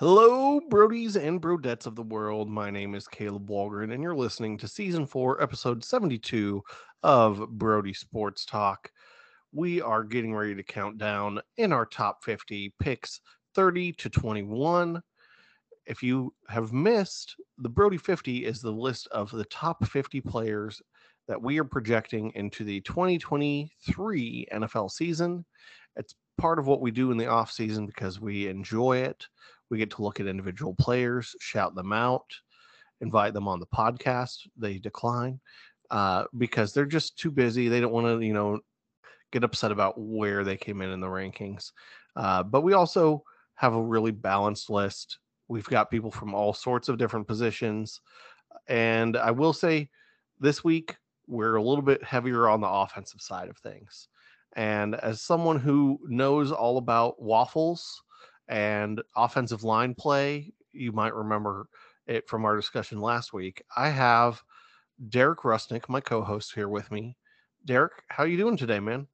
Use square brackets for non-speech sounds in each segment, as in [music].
Hello, Brodies and Brodettes of the world. My name is Caleb Walgren, and you're listening to season four, episode 72 of Brodie Sports Talk. We are getting ready to count down in our top 50 picks 30 to 21. If you have missed, the Brodie 50 is the list of the top 50 players that we are projecting into the 2023 NFL season. It's part of what we do in the off season because we enjoy it. We get to look at individual players, shout them out, invite them on the podcast. They decline uh, because they're just too busy. They don't want to, you know, get upset about where they came in in the rankings. Uh, but we also have a really balanced list. We've got people from all sorts of different positions. And I will say this week, we're a little bit heavier on the offensive side of things. And as someone who knows all about waffles, and offensive line play. You might remember it from our discussion last week. I have Derek Rusinek, my co-host, here with me. Derek, how are you doing today, man?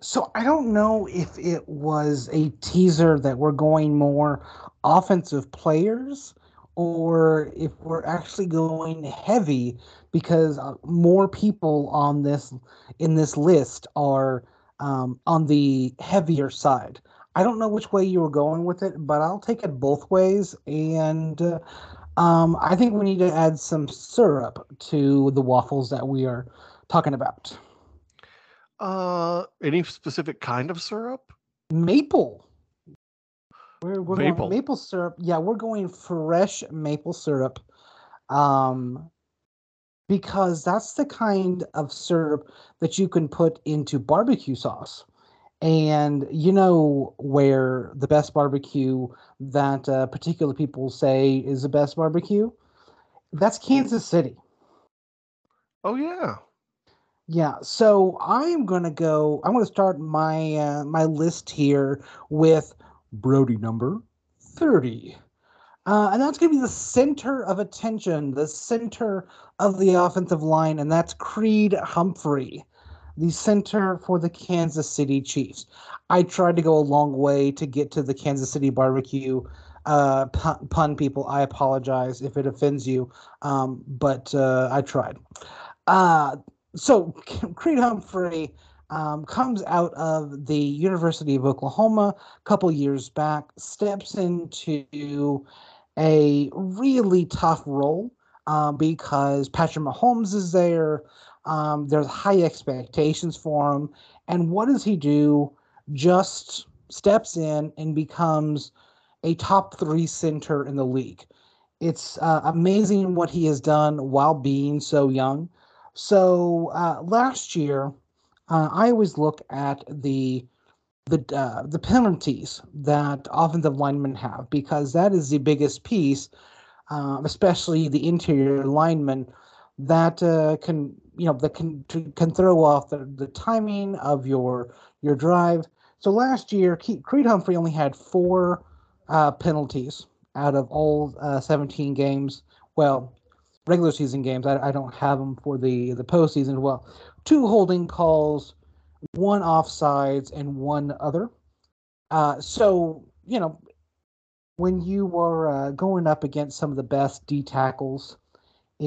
So I don't know if it was a teaser that we're going more offensive players or if we're actually going heavy because uh, more people on this in this list are um, on the heavier side. I don't know which way you were going with it, but I'll take it both ways. And uh, um, I think we need to add some syrup to the waffles that we are talking about. Uh, any specific kind of syrup? Maple. We're, we're maple. maple syrup. Yeah, we're going fresh maple syrup. Um, because that's the kind of syrup that you can put into barbecue sauce and you know where the best barbecue that uh, particular people say is the best barbecue? That's kansas city. Oh yeah. Yeah so i'm gonna go i'm gonna start my uh, my list here with brodie number 30 uh, and that's going to be the center of attention the center of the offensive line and that's creed humphrey the center for the Kansas City Chiefs. I tried to go a long way to get to the Kansas City barbecue. Uh, pun, pun people, I apologize if it offends you, um, but uh, I tried. Uh, so [laughs] Creed Humphrey um, comes out of the University of Oklahoma a couple years back, steps into a really tough role uh, because Patrick Mahomes is there. Um, there's high expectations for him. And what does he do? Just steps in and becomes a top three center in the league. It's uh, amazing what he has done while being so young. So uh, last year, uh, I always look at the the uh, the penalties that offensive linemen have because that is the biggest piece, uh, especially the interior linemen that uh, can you know that can can throw off the, the timing of your your drive. So last year, Creed Humphrey only had four uh, penalties out of all uh, 17 games. Well, regular season games. I, I don't have them for the the postseason. Well, two holding calls, one offsides, and one other. Uh, so you know, when you are uh, going up against some of the best D tackles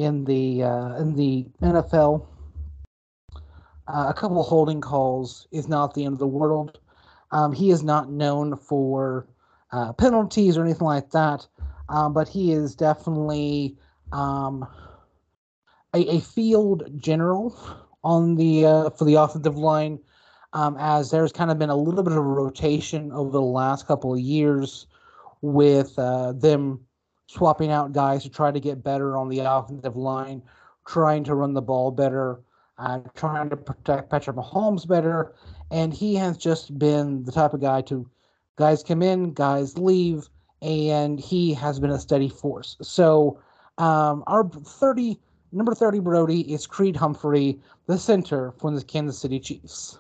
in the uh, in the NFL. Uh, a couple holding calls is not the end of the world. Um, he is not known for uh, penalties or anything like that, um, but he is definitely um, a, a, field general on the uh, for the offensive line. Um, as there's kind of been a little bit of rotation over the last couple of years with uh, them swapping out guys to try to get better on the offensive line, trying to run the ball better, uh, trying to protect Patrick Mahomes better. And he has just been the type of guy to guys come in, guys leave, and he has been a steady force. So um, our 30 number 30 Brodie is Creed Humphrey, the center for the Kansas City Chiefs.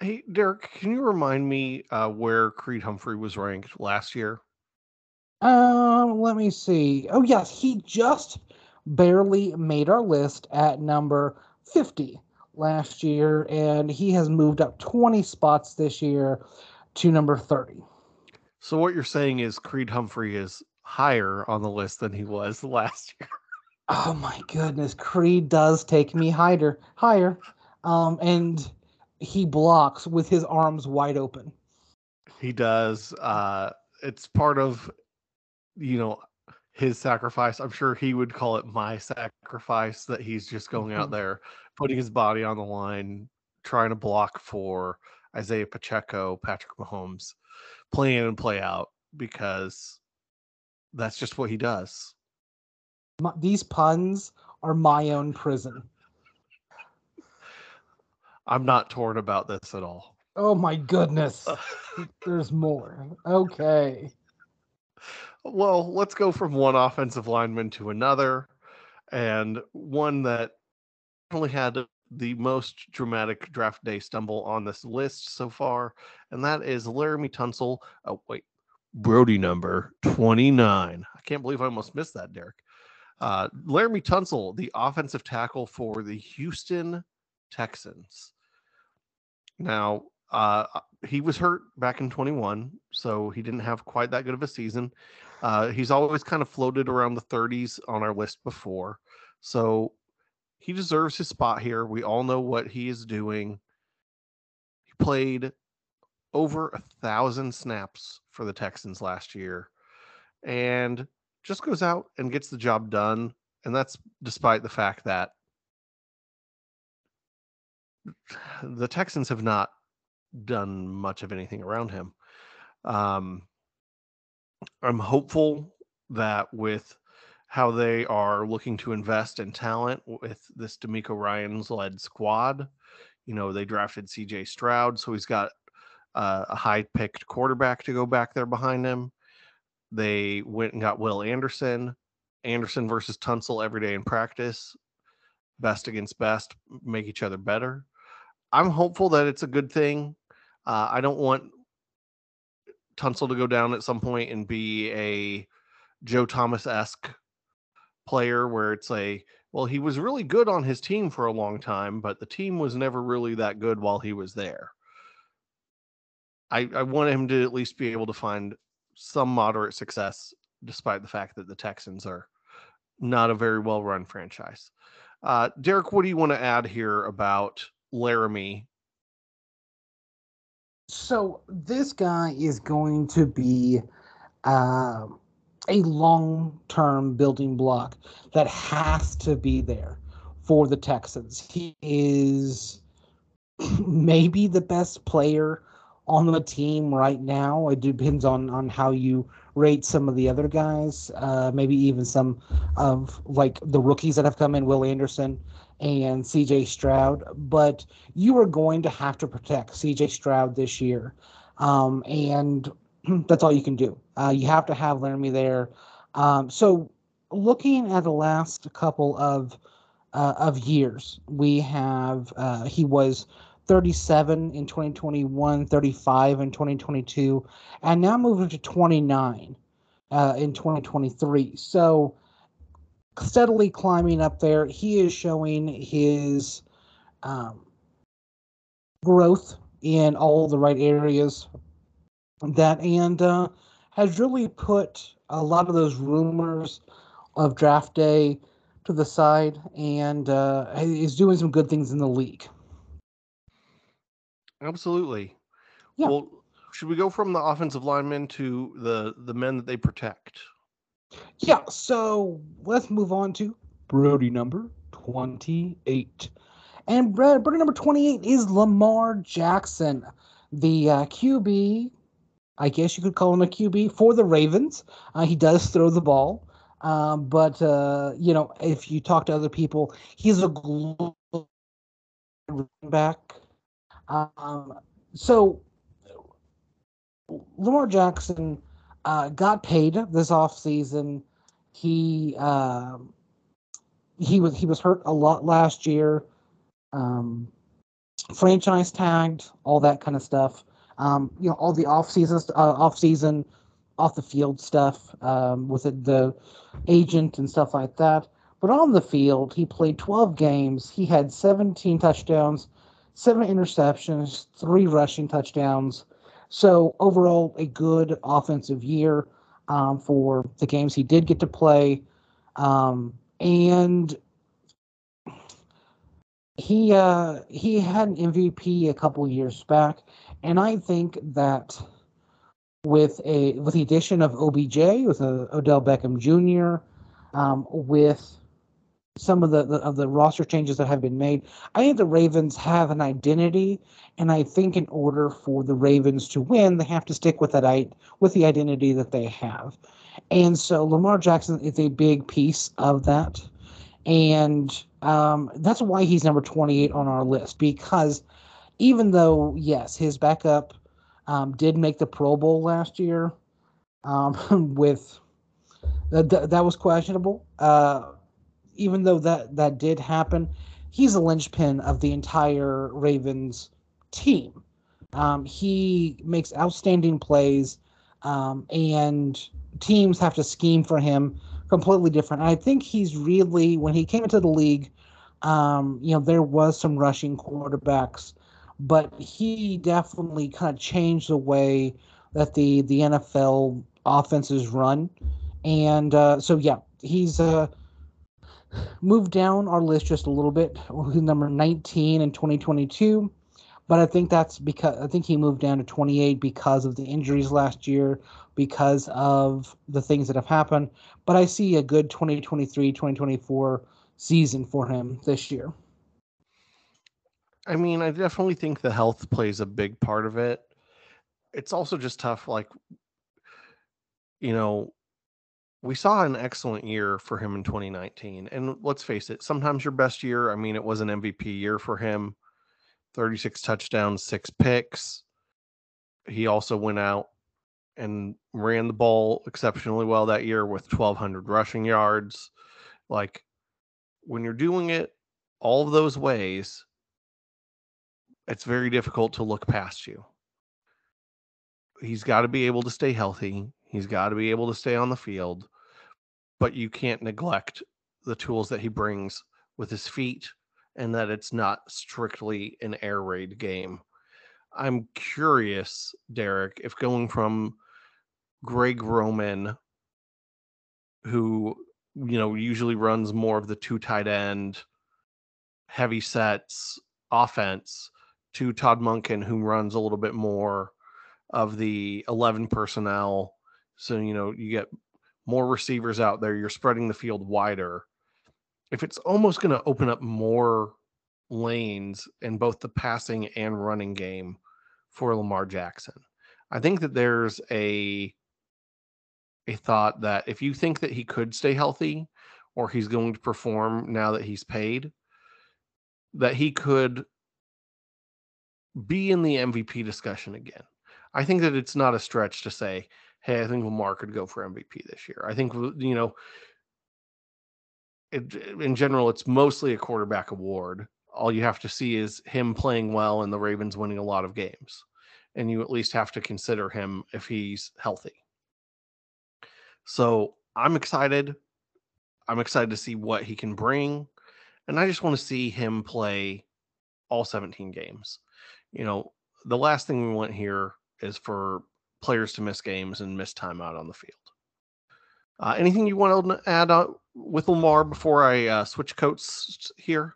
Hey, Derek, can you remind me uh, where Creed Humphrey was ranked last year? Um, let me see. Oh yes, he just barely made our list at number 50 last year, and he has moved up 20 spots this year to number 30. So what you're saying is Creed Humphrey is higher on the list than he was [laughs] last year. Oh my goodness, Creed does take me higher, higher, um, and he blocks with his arms wide open. He does. Uh, it's part of, you know, his sacrifice. I'm sure he would call it my sacrifice that he's just going out Mhm. there, putting his body on the line, trying to block for Isaiah Pacheco, Patrick Mahomes, play in and play out because that's just what he does. My, these puns are my own prison. I'm not torn about this at all. Oh my goodness, [laughs] there's more. Okay. Well, let's go from one offensive lineman to another, and one that only had the most dramatic draft day stumble on this list so far, and that is Laremy Tunsil. Oh, wait, Brodie number 29. I can't believe I almost missed that, Derek. Uh, Laremy Tunsil, the offensive tackle for the Houston Texans. Now, uh, he was hurt back in 21, so he didn't have quite that good of a season. Uh, he's always kind of floated around the 30s on our list before. So he deserves his spot here. We all know what he is doing. He played over a thousand snaps for the Texans last year and just goes out and gets the job done. And that's despite the fact that [sighs] the Texans have not done much of anything around him. Um, I'm hopeful that with how they are looking to invest in talent with this DeMeco Ryans led squad, you know, they drafted CJ Stroud, so he's got uh, a high picked quarterback to go back there behind him. They went and got Will Anderson, Anderson versus Tunsil every day in practice, best against best, make each other better. I'm hopeful that it's a good thing. Uh, I don't want Tunsil to go down at some point and be a Joe Thomas esque player where it's a well, he was really good on his team for a long time, but the team was never really that good while he was there. I, I want him to at least be able to find some moderate success, despite the fact that the Texans are not a very well run franchise. Uh, Derek, what do you want to add here about Laremy So this guy is going to be uh, a long-term building block that has to be there for the Texans. He is [clears throat] maybe the best player on the team right now. It depends on on how you rate some of the other guys. Uh, maybe even some of like the rookies that have come in, Will Anderson and C.J. Stroud. But you are going to have to protect C.J. Stroud this year, um, and [clears throat] that's all you can do. Uh, you have to have Laremy there. Um, so looking at the last couple of uh, of years, we have uh, he was 37 in 2021, 35 in 2022, and now moving to 29 uh, in 2023. So steadily climbing up there. He is showing his um, growth in all the right areas. That and uh, has really put a lot of those rumors of draft day to the side and uh, is doing some good things in the league. Absolutely. Yeah. Well, should we go from the offensive linemen to the the men that they protect? Yeah, so let's move on to Brodie number 28. And Brodie number 28 is Lamar Jackson, the uh, QB. I guess you could call him a QB for the Ravens. Uh, he does throw the ball. Um, but, uh, you know, if you talk to other people, he's a back. Um, so Lamar Jackson uh, got paid this offseason. He uh, he was he was hurt a lot last year. Um, franchise tagged, all that kind of stuff. Um, you know, all the off season uh, off season, off the field stuff um, with the, the agent and stuff like that. But on the field, he played 12 games. He had 17 touchdowns, seven interceptions, three rushing touchdowns. So overall, a good offensive year um, for the games he did get to play, um, and he uh, he had an MVP a couple years back, and I think that with a with the addition of OBJ, with uh, Odell Beckham Jr., um, with some of the, the, of the roster changes that have been made, I think the Ravens have an identity, and I think in order for the Ravens to win, they have to stick with that I, with the identity that they have, and so Lamar Jackson is a big piece of that, and um, that's why he's number twenty eight on our list because even though yes, his backup um, did make the Pro Bowl last year um, [laughs] with that, that, that was questionable. Uh, even though that that did happen, he's a linchpin of the entire Ravens team. Um, he makes outstanding plays, um, and teams have to scheme for him completely different. I think he's really when he came into the league, um, you know, there was some rushing quarterbacks but he definitely kind of changed the way that the the NFL offenses run, and uh, so yeah, he's uh, moved down our list just a little bit. Number 19 in 2022, but I think that's because I think he moved down to 28 because of the injuries last year, because of the things that have happened. But I see a good 2023 2024 season for him this year. I mean, I definitely think the health plays a big part of it. It's also just tough, like, you know, we saw an excellent year for him in 2019. And let's face it, sometimes your best year, I mean, it was an MVP year for him 36 touchdowns, six picks. He also went out and ran the ball exceptionally well that year with 1,200 rushing yards. Like, when you're doing it all of those ways, it's very difficult to look past you. He's got to be able to stay healthy. He's got to be able to stay on the field, but you can't neglect the tools that he brings with his feet and that it's not strictly an air raid game. I'm curious, Derek, if going from Greg Roman, who, you know, usually runs more of the two tight end, heavy sets offense, to Todd Monken, who runs a little bit more of the 11 personnel. So, you know, you get more receivers out there, you're spreading the field wider. If it's almost going to open up more lanes in both the passing and running game for Lamar Jackson, I think that there's a a thought that if you think that he could stay healthy or he's going to perform now that he's paid, that he could be in the MVP discussion again. I think that it's not a stretch to say, hey, I think Lamar could go for MVP this year. I think, you know, it, in general, it's mostly a quarterback award. All you have to see is him playing well and the Ravens winning a lot of games. And you at least have to consider him if he's healthy. So I'm excited. I'm excited to see what he can bring. And I just want to see him play all 17 games you know, the last thing we want here is for players to miss games and miss time out on the field. Uh, anything you want to add on with Lamar before I uh, switch coats here?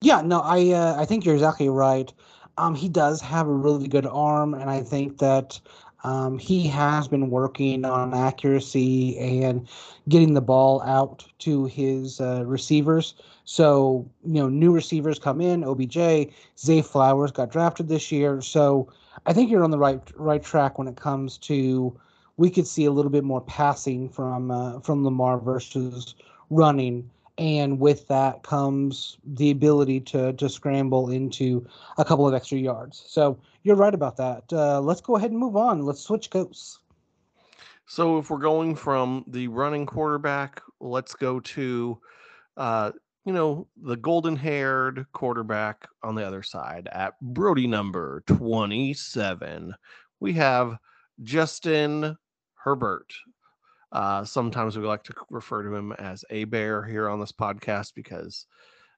Yeah, no, I uh, I think you're exactly right. Um, he does have a really good arm, and I think that um, he has been working on accuracy and getting the ball out to his uh, receivers. So, you know, new receivers come in, OBJ, Zay Flowers got drafted this year. So I think you're on the right right track when it comes to we could see a little bit more passing from uh, from Lamar versus running. And with that comes the ability to to scramble into a couple of extra yards. So you're right about that. Uh, let's go ahead and move on. Let's switch coats. So if we're going from the running quarterback, let's go to uh, you know, the golden haired quarterback on the other side at Brodie number 27. We have Justin Herbert. Uh, sometimes we like to refer to him as a bear here on this podcast because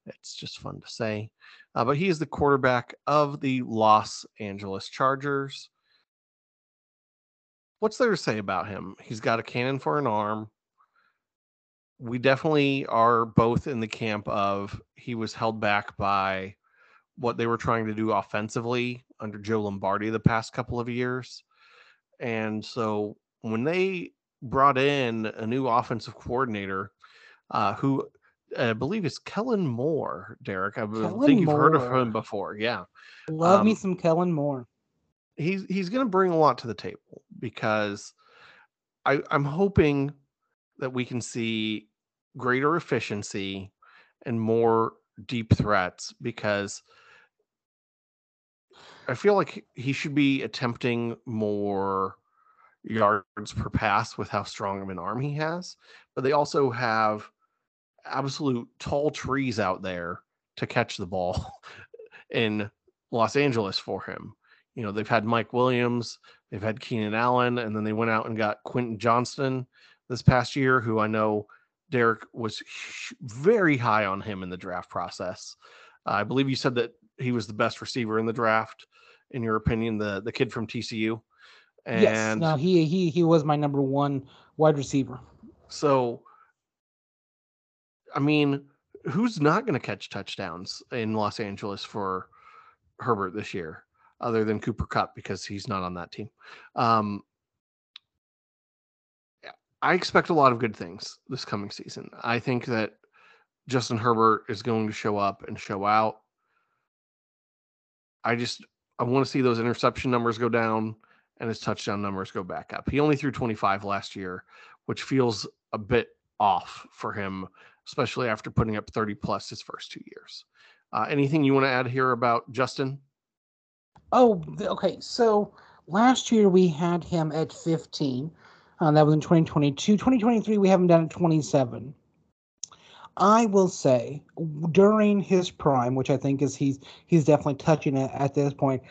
it's just fun to say. Uh, but he is the quarterback of the Los Angeles Chargers. what's there to say about him? He's got a cannon for an arm. We definitely are both in the camp of he was held back by what they were trying to do offensively under Joe Lombardi the past couple of years. And so when they brought in a new offensive coordinator, uh, who I believe is Kellen Moore, Derek. I Kellen think you've Moore. heard of him before. Yeah. Love um, me some Kellen Moore. He's he's going to bring a lot to the table because I, I'm hoping that we can see greater efficiency and more deep threats because I feel like he should be attempting more yards per pass with how strong of an arm he has. But they also have absolute tall trees out there to catch the ball [laughs] in Los Angeles for him. You know, they've had Mike Williams, they've had Keenan Allen, and then they went out and got Quentin Johnston this past year, who I know Derek was very high on him in the draft process. Uh, I believe you said that he was the best receiver in the draft, in your opinion, the the kid from TCU. And yes, no, he he he was my number one wide receiver. So, I mean, who's not going to catch touchdowns in Los Angeles for Herbert this year, other than Cooper Kupp because he's not on that team? Um, I expect a lot of good things this coming season. I think that Justin Herbert is going to show up and show out. I just I want to see those interception numbers go down and his touchdown numbers go back up. He only threw 25 last year, which feels a bit off for him, especially after putting up 30 plus his first two years. Uh, anything you want to add here about Justin? Oh, okay. So last year we had him at 15. Uh, that was in 2022. 2023, we have him down at 27. I will say during his prime, which I think is he's he's definitely touching it at this point.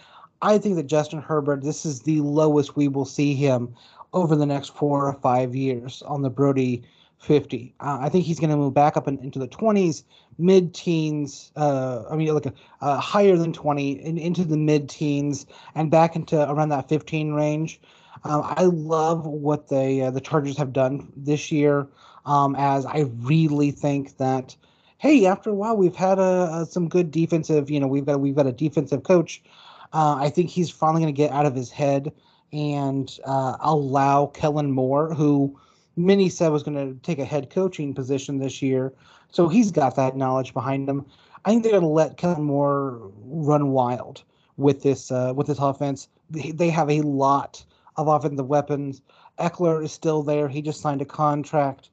I think that Justin Herbert, this is the lowest we will see him over the next four or five years on the Brodie 50. Uh, I think he's going to move back up in, into the 20s, mid teens. Uh, I mean, like a, uh, higher than 20, in, into the mid teens, and back into around that 15 range. Um, I love what they uh, the Chargers have done this year. Um, as I really think that, hey, after a while we've had a, a some good defensive. You know, we've got we've got a defensive coach uh, I think he's finally going to get out of his head and uh, allow Kellen Moore, who many said was going to take a head coaching position this year. So he's got that knowledge behind him. I think they're going to let Kellen Moore run wild with this uh, with this offense. They have a lot of offensive weapons. Ekeler is still there. He just signed a contract.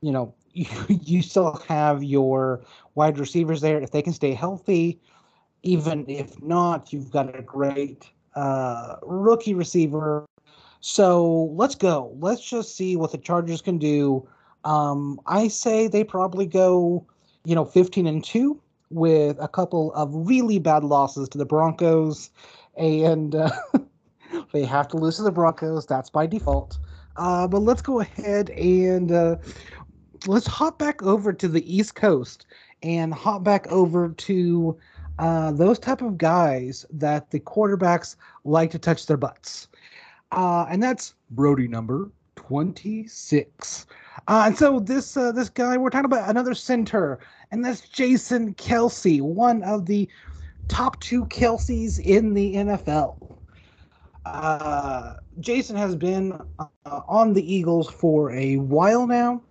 You know, [laughs] you, you still have your wide receivers there. If they can stay healthy, even if not, you've got a great uh, rookie receiver. So let's go. Let's just see what the Chargers can do. Um, I say they probably go, you know, 15 and 2 with a couple of really bad losses to the Broncos. And uh, [laughs] they have to lose to the Broncos. That's by default. Uh, but let's go ahead and uh, let's hop back over to the East Coast and hop back over to uh, those type of guys that the quarterbacks like to touch their butts. Uh, and that's Brodie number 26. Uh, and so this uh, this guy, we're talking about another center, and that's Jason Kelce, one of the top two Kelces in the NFL. Uh, Jason has been uh, on the Eagles for a while now,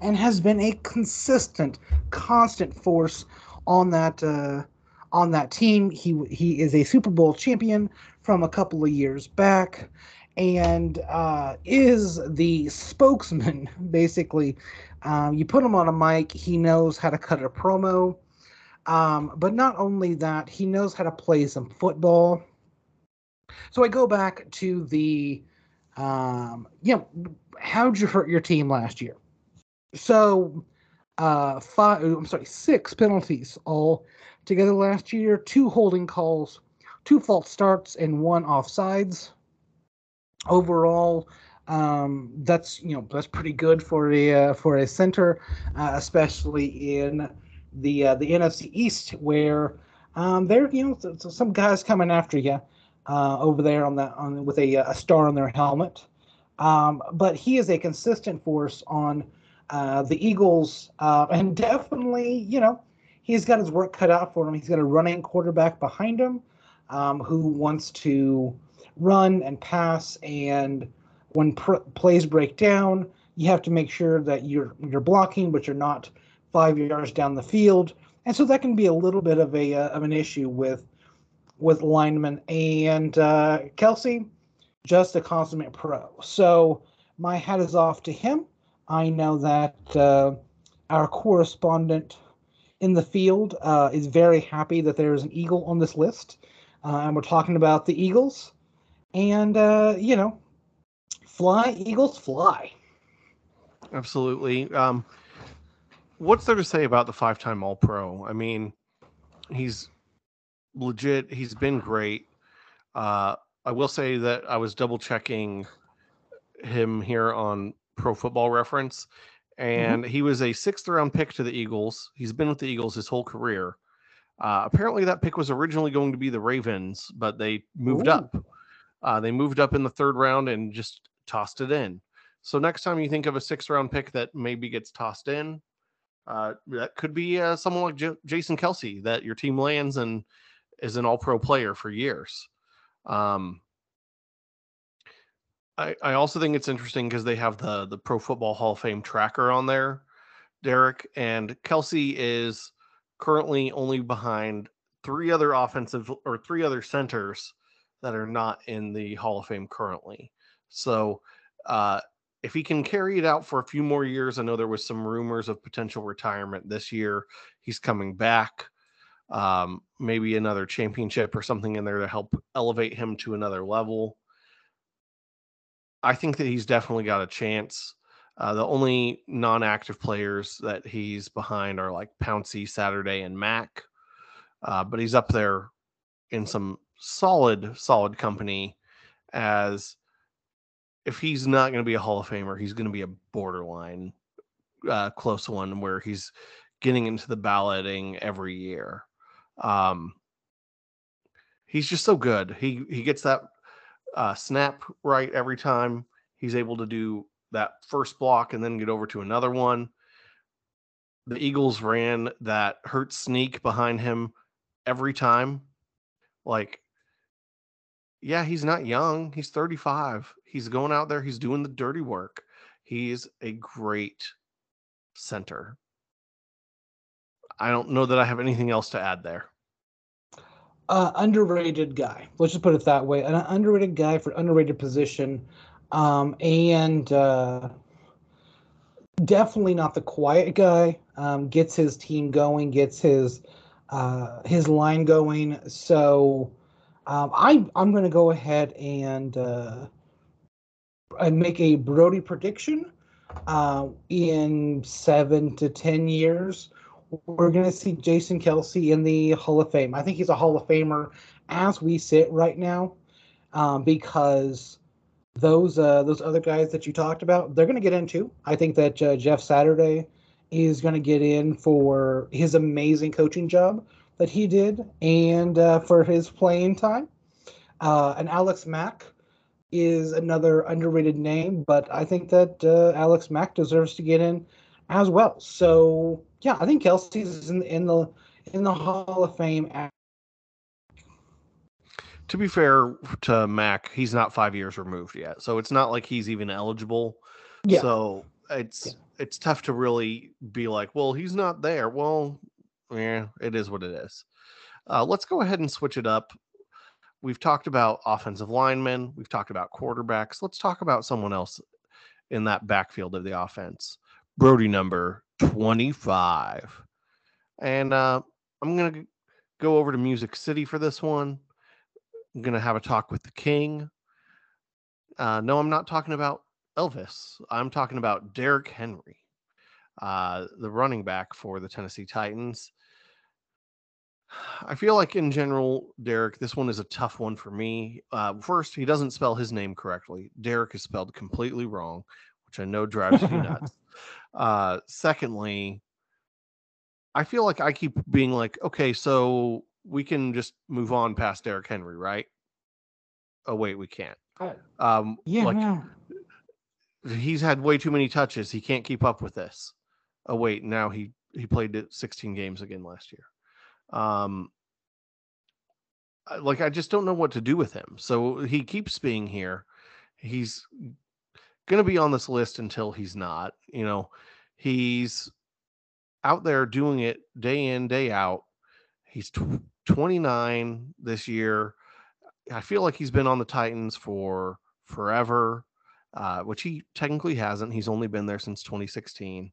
and has been a consistent, constant force on that uh, on that team. He he is a Super Bowl champion from a couple of years back, and uh, is the spokesman. [laughs] Basically, um, you put him on a mic, he knows how to cut a promo. Um, but not only that, he knows how to play some football. So I go back to the, um, you know, how'd you hurt your team last year? So, uh, five, I'm sorry, six penalties all together last year, two holding calls, two false starts, and one offsides. Overall, um, that's you know that's pretty good for a uh, for a center, uh, especially in the uh, the NFC East where um, there you know so, so some guys coming after you uh, over there on the on with a, a star on their helmet. Um, but he is a consistent force on uh, the Eagles, uh, and definitely, you know, he's got his work cut out for him. He's got a running quarterback behind him um, who wants to run and pass, and when pr- plays break down, you have to make sure that you're you're blocking, but you're not five yards down the field, and so that can be a little bit of a uh, of an issue with with linemen and uh, Kelce, just a consummate pro. So my hat is off to him. I know that uh, our correspondent in the field uh, is very happy that there is an eagle on this list, uh, and we're talking about the Eagles. And uh, you know, fly Eagles, fly. Absolutely. Um, what's there to say about the five-time All-Pro? I mean, he's legit. He's been great. Uh, I will say that I was double checking him here on Pro Football Reference, Mm-hmm. and he was a sixth round pick to the Eagles. He's been with the Eagles his whole career. Uh, apparently, that pick was originally going to be the Ravens, but they moved Ooh. up. Uh, they moved up in the third round and just tossed it in. So next time you think of a sixth round pick that maybe gets tossed in, uh, that could be uh, someone like J- Jason Kelce that your team lands and is an All Pro player for years. Um, I, I also think it's interesting because they have the the Pro Football Hall of Fame tracker on there, Derek, and Kelce is currently only behind three other offensive or three other centers that are not in the Hall of Fame currently. So uh, if he can carry it out for a few more years, I know there was some rumors of potential retirement this year. He's coming back. Um, maybe another championship or something in there to help elevate him to another level. I think that he's definitely got a chance. Uh, the only non-active players that he's behind are like Pouncey, Saturday, and Mack. Uh, but he's up there in some solid, solid company. As if he's not going to be a Hall of Famer, he's going to be a borderline uh, close one where he's getting into the balloting every year. Um, he's just so good. He he gets that uh, snap right every time. He's able to do that first block and then get over to another one. The Eagles ran that hurt sneak behind him every time. Like, yeah, he's not young. He's 35. He's going out there, he's doing the dirty work. He's a great center. I don't know that I have anything else to add there. uh, underrated guy. Let's just put it that way. An underrated guy for underrated position, um, and uh, definitely not the quiet guy. Um, gets his team going, gets his uh, his line going. So um, I I'm going to go ahead and uh, and make a Brodie prediction. Uh, in seven to ten years, we're going to see Jason Kelce in the Hall of Fame. I think he's a Hall of Famer as we sit right now, um, because those uh, those other guys that you talked about, they're going to get into. I think that uh, Jeff Saturday is going to get in for his amazing coaching job that he did and uh, for his playing time. Uh, and Alex Mack is another underrated name, but I think that uh, Alex Mack deserves to get in as well. So yeah, I think Kelce's in, in the in the Hall of Fame. To be fair to Mack, he's not five years removed yet, so it's not like he's even eligible. Yeah. So it's Yeah. it's tough to really be like, well, he's not there. Well, yeah, it is what it is. Uh, let's go ahead and switch it up. We've talked about offensive linemen. We've talked about quarterbacks. Let's talk about someone else in that backfield of the offense. Brodie number 25. And uh, I'm going to go over to Music City for this one. I'm going to have a talk with the king. Uh, no, I'm not talking about Elvis. I'm talking about Derrick Henry, uh, the running back for the Tennessee Titans. I feel like in general, Derek, this one is a tough one for me. Uh, first, he doesn't spell his name correctly. Derek is spelled completely wrong, which I know drives you nuts. [laughs] Uh, secondly, I feel like I keep being like, okay, so we can just move on past Derrick Henry, right? Oh wait, we can't. Oh. Um, Yeah, like no. he's had way too many touches. He can't keep up with this. Oh wait, now he he played 16 games again last year. Um, like I just don't know what to do with him. So he keeps being here. He's going to be on this list until he's not. You know, he's out there doing it day in day out. He's tw- 29 this year. I feel like he's been on the Titans for forever, uh, which he technically hasn't. He's only been there since 2016.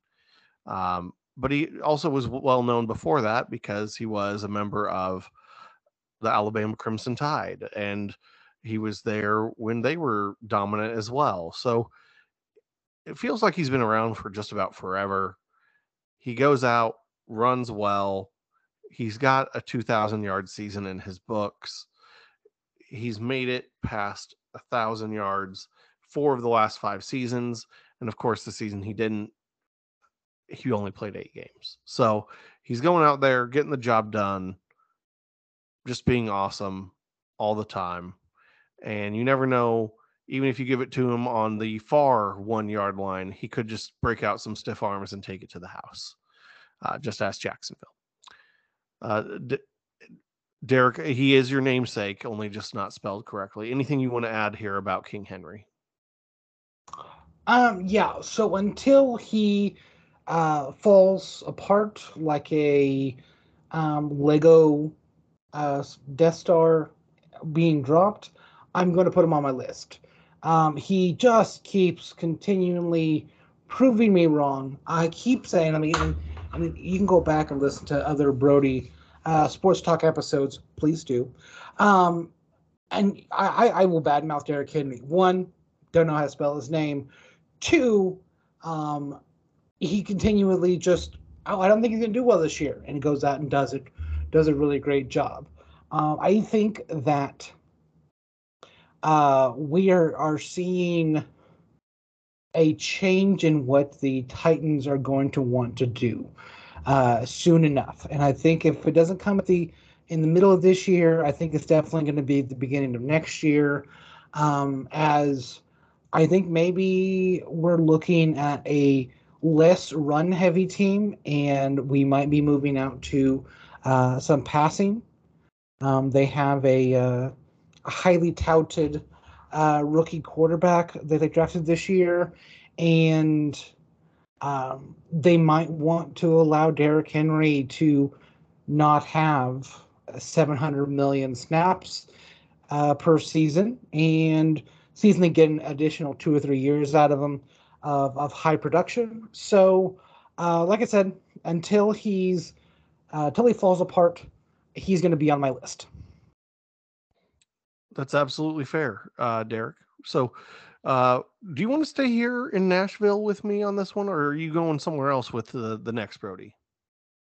Um, but he also was well known before that because he was a member of the Alabama Crimson Tide and he was there when they were dominant as well. So it feels like he's been around for just about forever. He goes out, runs well. He's got a 2,000 yard season in his books. He's made it past a thousand yards four of the last five seasons. And of course, the season he didn't, he only played eight games. So he's going out there, getting the job done, just being awesome all the time. And you never know, even if you give it to him on the far one yard line, he could just break out some stiff arms and take it to the house. Uh, just ask Jacksonville. Uh, D- Derek, he is your namesake, only just not spelled correctly. Anything you want to add here about King Henry? Um, yeah. So until he uh, falls apart like a um, Lego uh, Death Star being dropped, I'm going to put him on my list. Um, he just keeps continually proving me wrong. I keep saying, I mean, I mean, you can go back and listen to other Brodie uh, sports talk episodes. Please do. Um, and I, I will badmouth Derrick Henry. One, don't know how to spell his name. Two, um, he continually just, oh, I don't think he's going to do well this year. And he goes out and does it, does a really great job. Um, I think that uh, we are, are seeing a change in what the Titans are going to want to do uh, soon enough. And I think if it doesn't come at the in the middle of this year, I think it's definitely going to be the beginning of next year. Um, as I think maybe we're looking at a less run heavy team, and we might be moving out to uh, some passing. Um, they have a, uh, highly touted uh, rookie quarterback that they drafted this year, and um, they might want to allow Derrick Henry to not have 700 million snaps uh, per season and season to get an additional two or three years out of him of, of high production. So, uh, like I said, until he's uh, until he falls apart, he's going to be on my list. That's absolutely fair, uh, Derek. So, uh, do you want to stay here in Nashville with me on this one, or are you going somewhere else with the the next Brodie?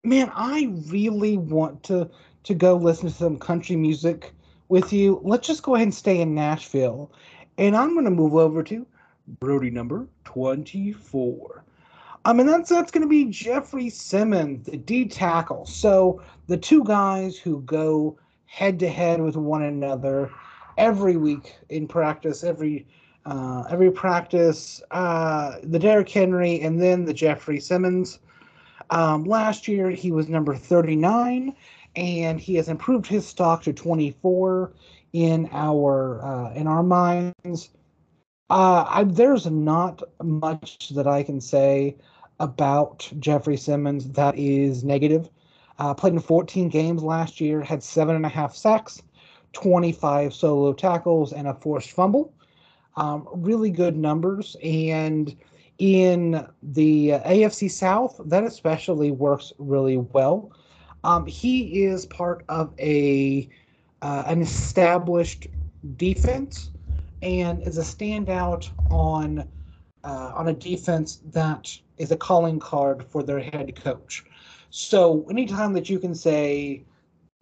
Man, I really want to to go listen to some country music with you. Let's just go ahead and stay in Nashville, and I'm going to move over to Brodie number twenty four. I mean, that's that's going to be Jeffrey Simmons, the D tackle. So the two guys who go head to head with one another every week in practice, every uh, every practice, uh, the Derrick Henry and then the Jeffrey Simmons. Um, last year he was number 39, and he has improved his stock to 24 in our uh, in our minds. Uh, I, there's not much that I can say about Jeffrey Simmons that is negative. Uh, played in 14 games last year, had seven and a half sacks, 25 solo tackles, and a forced fumble um, really good numbers. And in the AFC South, that especially works really well. Um, he is part of a uh, an established defense and is a standout on uh, on a defense that is a calling card for their head coach. So anytime that you can say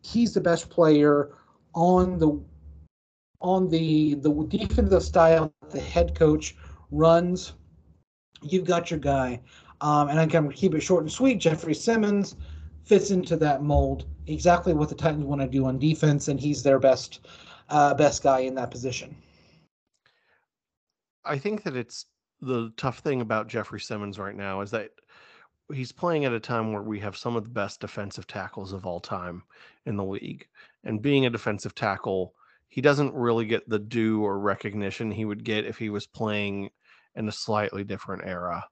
he's the best player on the on the the defensive style the head coach runs, you've got your guy. Um, and I can keep it short and sweet. Jeffrey Simmons fits into that mold exactly what the Titans want to do on defense, and he's their best uh, best guy in that position. I think that it's the tough thing about Jeffrey Simmons right now is that he's playing at a time where we have some of the best defensive tackles of all time in the league. And being a defensive tackle, he doesn't really get the due or recognition he would get if he was playing in a slightly different era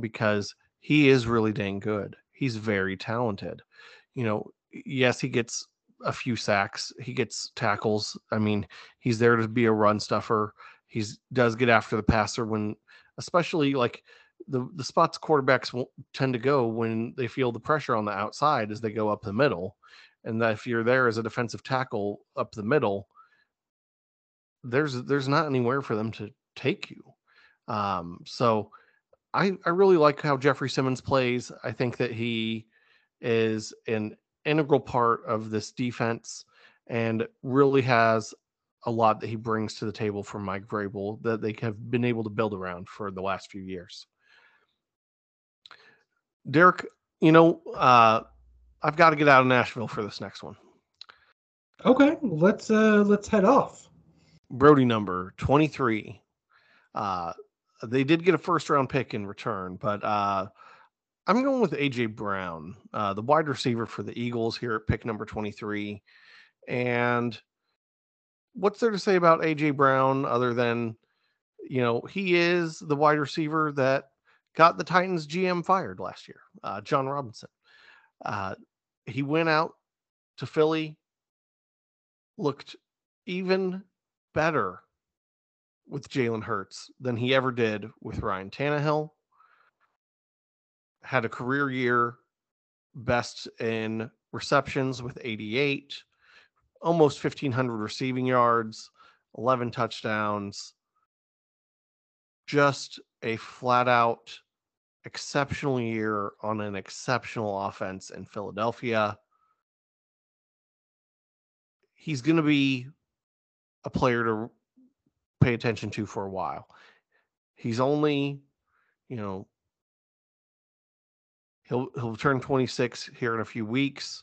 because he is really dang good. He's very talented. You know, yes, he gets a few sacks, he gets tackles. I mean, he's there to be a run stuffer. He does get after the passer when especially like the the spots quarterbacks tend to go when they feel the pressure on the outside as they go up the middle and that if you're there as a defensive tackle up the middle there's there's not anywhere for them to take you um, so I, I really like how Jeffrey Simmons plays. I think that he is an integral part of this defense and really has a lot that he brings to the table for Mike Vrabel that they have been able to build around for the last few years. Derek, you know, uh, I've got to get out of Nashville for this next one. Okay, let's uh let's head off. Brodie number 23. Uh they did get a first round pick in return, but uh I'm going with AJ Brown, uh, the wide receiver for the Eagles here at pick number 23. And what's there to say about AJ Brown other than, you know, he is the wide receiver that got the Titans GM fired last year, uh, Jon Robinson. Uh, he went out to Philly, looked even better with Jalen Hurts than he ever did with Ryan Tannehill. Had a career year, best in receptions with 88, almost 1,500 receiving yards, 11 touchdowns. Just a flat out exceptional year on an exceptional offense in Philadelphia. He's going to be a player to pay attention to for a while. He's only, you know, he'll he'll turn 26 here in a few weeks.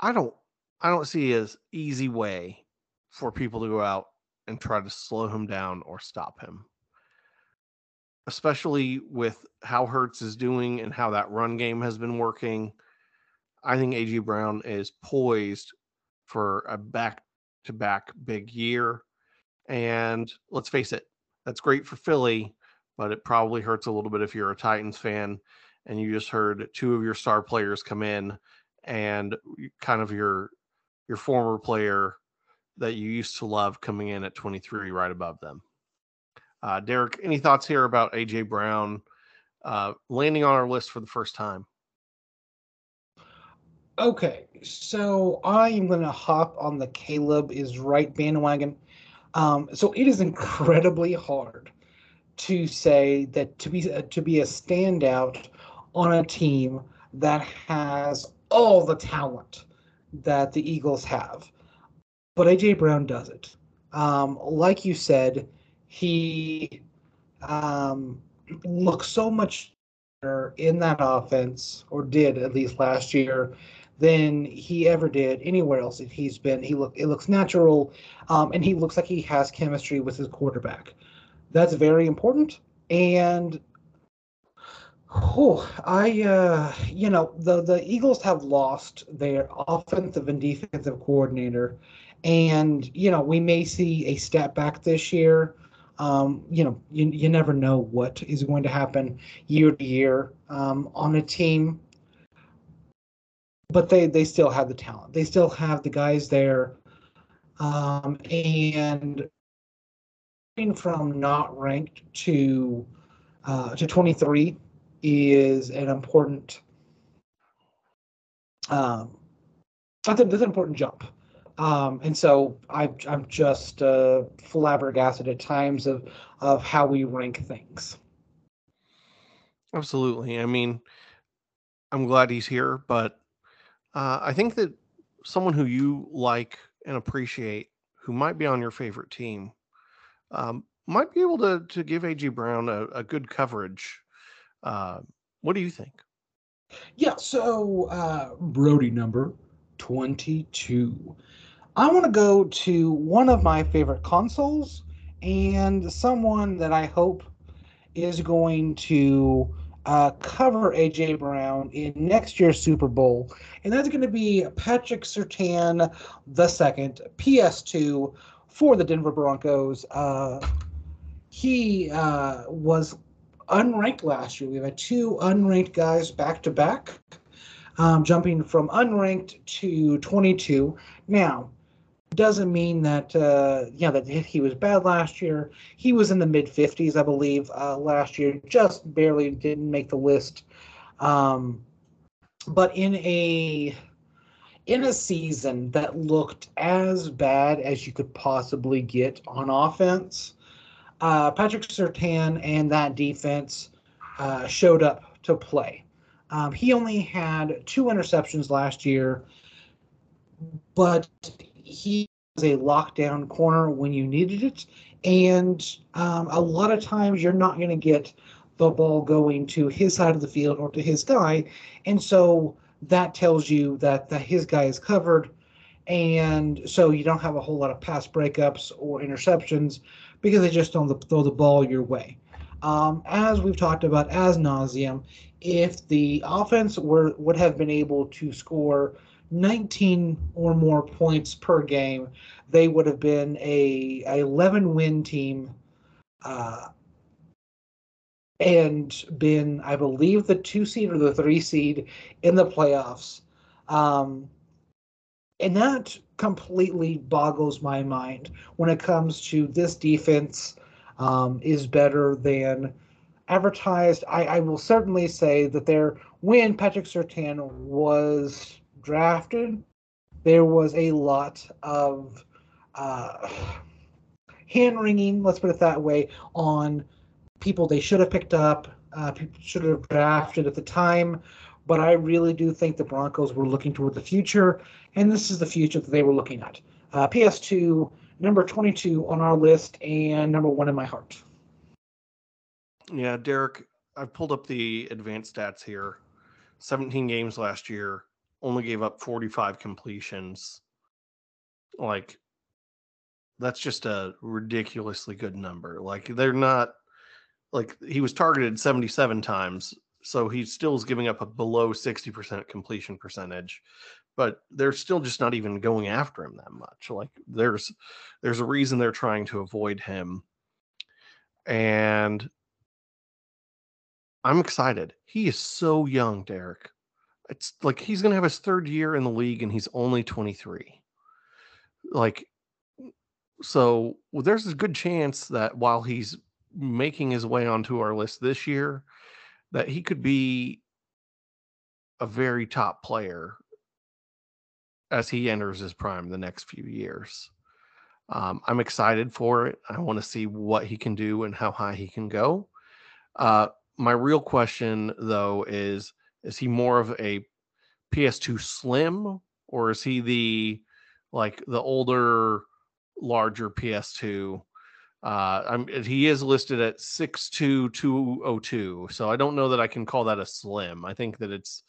I don't I don't see as easy way for people to go out and try to slow him down or stop him especially with how Hurts is doing and how that run game has been working. I think AJ Brown is poised for a back to back big year. And let's face it, that's great for Philly, but it probably hurts a little bit if you're a Titans fan and you just heard two of your star players come in and kind of your your former player that you used to love coming in at 23 right above them. Uh, Derek, any thoughts here about AJ Brown uh, landing on our list for the first time? Okay, so I'm going to hop on the Caleb is right bandwagon. Um, so it is incredibly hard to say that to be uh, to be a standout on a team that has all the talent that the Eagles have, but AJ Brown does it. Um, like you said, he um, looks so much better in that offense, or did at least last year, than he ever did anywhere else that he's been. He look it looks natural, um, and he looks like he has chemistry with his quarterback. That's very important. And oh, I uh, you know the the Eagles have lost their offensive and defensive coordinator, and you know we may see a step back this year um, you know, you, you never know what is going to happen year to year um, on a team. But they, they still have the talent. They still have the guys there. Um, and from not ranked to uh, to 23 is an important um, that's, a, that's an important jump. Um, and so I, I'm just uh, flabbergasted at times of of how we rank things. Absolutely. I mean, I'm glad he's here, but uh, I think that someone who you like and appreciate, who might be on your favorite team, um, might be able to to give AJ Brown a, a good coverage. Uh, what do you think? Yeah. So uh, Brodie number twenty two. I want to go to one of my favorite consoles and someone that I hope is going to uh, cover AJ Brown in next year's Super Bowl, and that's going to be Patrick Surtain the second, PS2 for the Denver Broncos. Uh, he uh, was unranked last year. We have two unranked guys back to back, um, jumping from unranked to 22. Now, doesn't mean that uh, yeah that he was bad last year. He was in the mid 50s, I believe, uh, last year. Just barely didn't make the list. Um, but in a in a season that looked as bad as you could possibly get on offense, uh, Patrick Surtain and that defense uh, showed up to play. Um, he only had two interceptions last year, but he was a lockdown corner when you needed it. And um, a lot of times you're not going to get the ball going to his side of the field or to his guy. And so that tells you that, that his guy is covered. And so you don't have a whole lot of pass breakups or interceptions because they just don't throw the ball your way. Um, as we've talked about as nauseum, if the offense were would have been able to score 19 or more points per game, they would have been a, a 11 win team uh, and been, I believe, the two seed or the three seed in the playoffs. Um, and that completely boggles my mind when it comes to this defense um, is better than advertised. I, I will certainly say that their win, Patrick Surtain, was drafted, there was a lot of uh, hand wringing, let's put it that way, on people they should have picked up, uh, people should have drafted at the time. But I really do think the Broncos were looking toward the future, and this is the future that they were looking at. Uh, PS2, number 22 on our list, and number one in my heart. Yeah, Derek, I've pulled up the advanced stats here. 17 games last year, only gave up 45 completions. Like, that's just a ridiculously good number. Like, they're not, like, he was targeted 77 times. So he still is giving up a below 60% completion percentage, but they're still just not even going after him that much. Like there's there's a reason they're trying to avoid him. And I'm excited. He is so young, Derek it's like he's going to have his third year in the league and he's only 23. Like, so well, there's a good chance that while he's making his way onto our list this year, that he could be a very top player as he enters his prime the next few years. Um, I'm excited for it. I want to see what he can do and how high he can go. Uh, my real question, though, is is he more of a PS2 Slim or is he the like the older, larger PS2? Uh, I'm, he is listed at six two two oh two, so I don't know that I can call that a slim. I think that it's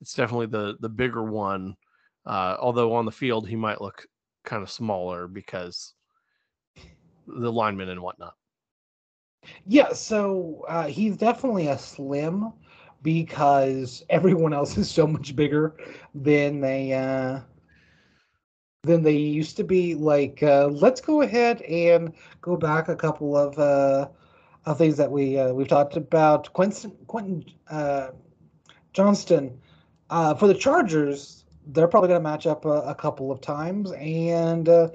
it's definitely the the bigger one. Uh, although on the field he might look kind of smaller because the linemen and whatnot. Yeah, so uh, he's definitely a slim because everyone else is so much bigger than they uh, than they used to be. Like, uh, let's go ahead and go back a couple of uh, of things that we uh, we've talked about. Quentin Quentin uh, Johnston uh, for the Chargers, they're probably going to match up a, a, couple of times, and uh,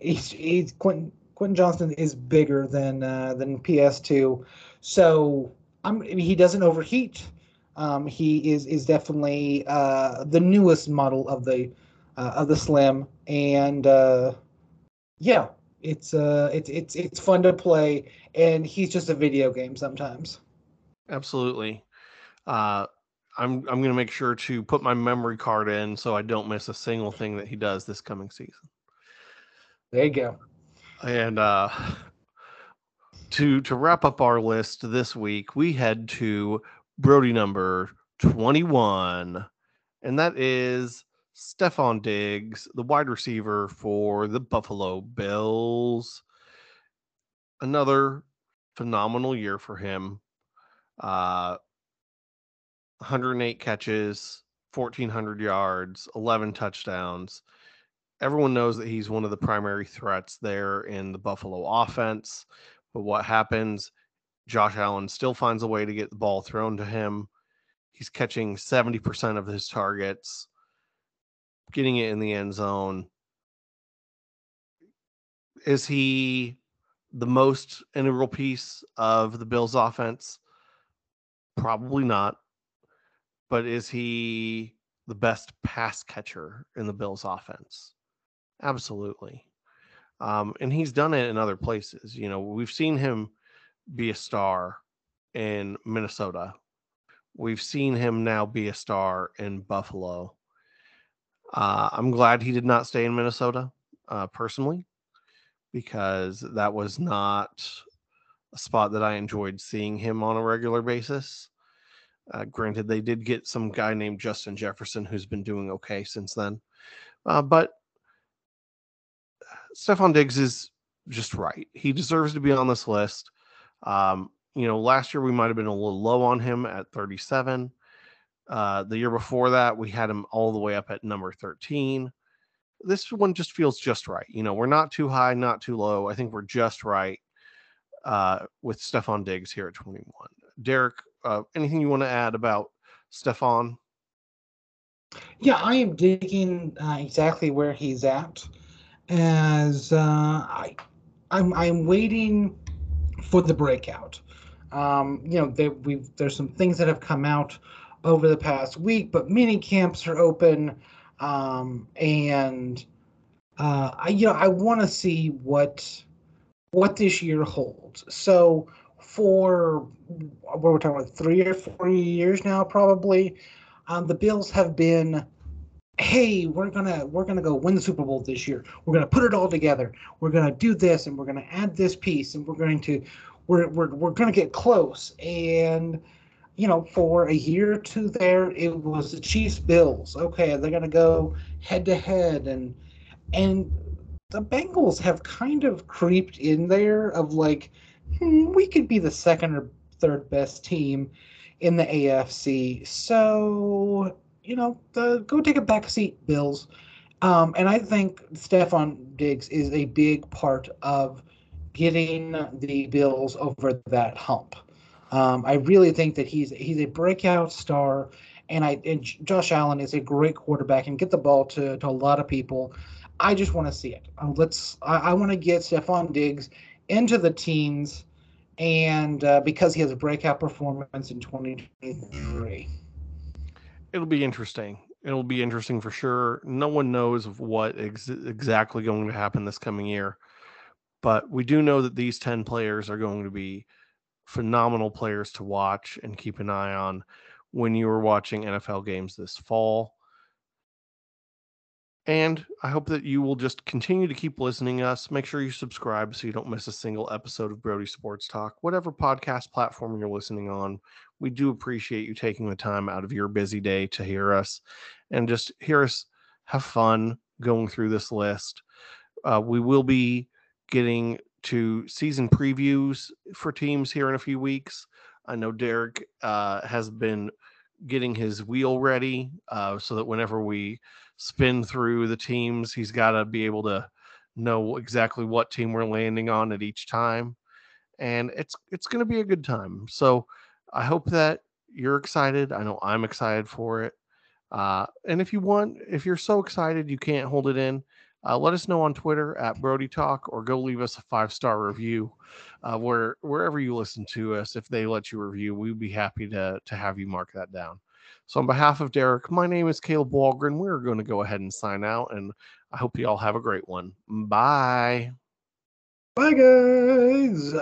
he's, he's Quentin Quentin Johnston is bigger than uh, than PS2, so I'm, he doesn't overheat. Um, he is is definitely uh, the newest model of the uh, of the Slim, and uh, yeah, it's uh it's it's it's fun to play, and he's just a video game sometimes. Absolutely. Uh, I'm I'm gonna make sure to put my memory card in so I don't miss a single thing that he does this coming season. There you go. And uh, to to wrap up our list this week, we head to Brodie number 21, and that is Stefon Diggs, the wide receiver for the Buffalo Bills. another phenomenal year for him. Uh, 108 catches, 1,400 yards, 11 touchdowns. Everyone knows that he's one of the primary threats there in the Buffalo offense. But what happens? Josh Allen still finds a way to get the ball thrown to him. He's catching 70% of his targets, getting it in the end zone. Is he the most integral piece of the Bills offense? Probably not. But is he the best pass catcher in the Bills offense? Absolutely. Um, and he's done it in other places. You know, we've seen him be a star in Minnesota. We've seen him now be a star in Buffalo. Uh, I'm glad he did not stay in Minnesota uh, personally because that was not a spot that I enjoyed seeing him on a regular basis. Uh, granted, they did get some guy named Justin Jefferson who's been doing okay since then. Uh, but Stefon Diggs is just right. He deserves to be on this list. Um, you know, last year we might have been a little low on him at 37. Uh, the year before that, we had him all the way up at number 13. This one just feels just right. You know, we're not too high, not too low. I think we're just right uh, with Stefon Diggs here at 21. Derek, uh, anything you want to add about Stefon? Yeah, I am digging uh, exactly where he's at. As uh, I, I'm, I'm waiting for the breakout. Um, you know, they, we've there's some things that have come out over the past week, but mini camps are open, um, and uh, I you know I want to see what what this year holds. So for what we're talking about three or four years now, probably, um, the Bills have been hey we're gonna we're gonna go win the super bowl this year. We're gonna put it all together. We're gonna do this and we're gonna add this piece and we're going to we're we're, we're gonna get close. And you know for a year or two there it was the chiefs bills. Okay they're gonna go head to head and and the bengals have kind of creeped in there of like hmm, we could be the second or third best team in the afc so you know, the, go take a back seat, Bills. Um, and I think Stefon Diggs is a big part of getting the Bills over that hump. Um, I really think that he's he's a breakout star, and I and Josh Allen is a great quarterback and get the ball to, to a lot of people. I just want to see it. Uh, let's. I, I want to get Stefon Diggs into the teens, and uh, because he has a breakout performance in 2023 it'll be interesting. It'll be interesting for sure. No one knows what ex- exactly going to happen this coming year, but we do know that these 10 players are going to be phenomenal players to watch and keep an eye on when you are watching NFL games this fall. And I hope that you will just continue to keep listening to us. Make sure you subscribe so you don't miss a single episode of Brodie Sports Talk, whatever podcast platform you're listening on. We do appreciate you taking the time out of your busy day to hear us and just hear us have fun going through this list. Uh, we will be getting to season previews for teams here in a few weeks. I know Derek uh, has been getting his wheel ready uh, so that whenever we spin through the teams. He's got to be able to know exactly what team we're landing on at each time, and it's it's going to be a good time. So I hope that you're excited. I know I'm excited for it. Uh, and if you want, if you're so excited you can't hold it in, uh, let us know on Twitter at Brodie Talk or go leave us a five star review uh, where wherever you listen to us. If they let you review, we'd be happy to to have you mark that down. So, on behalf of Derek, my name is Caleb Walgren. We're going to go ahead and sign out, and I hope you all have a great one. Bye. Bye, guys.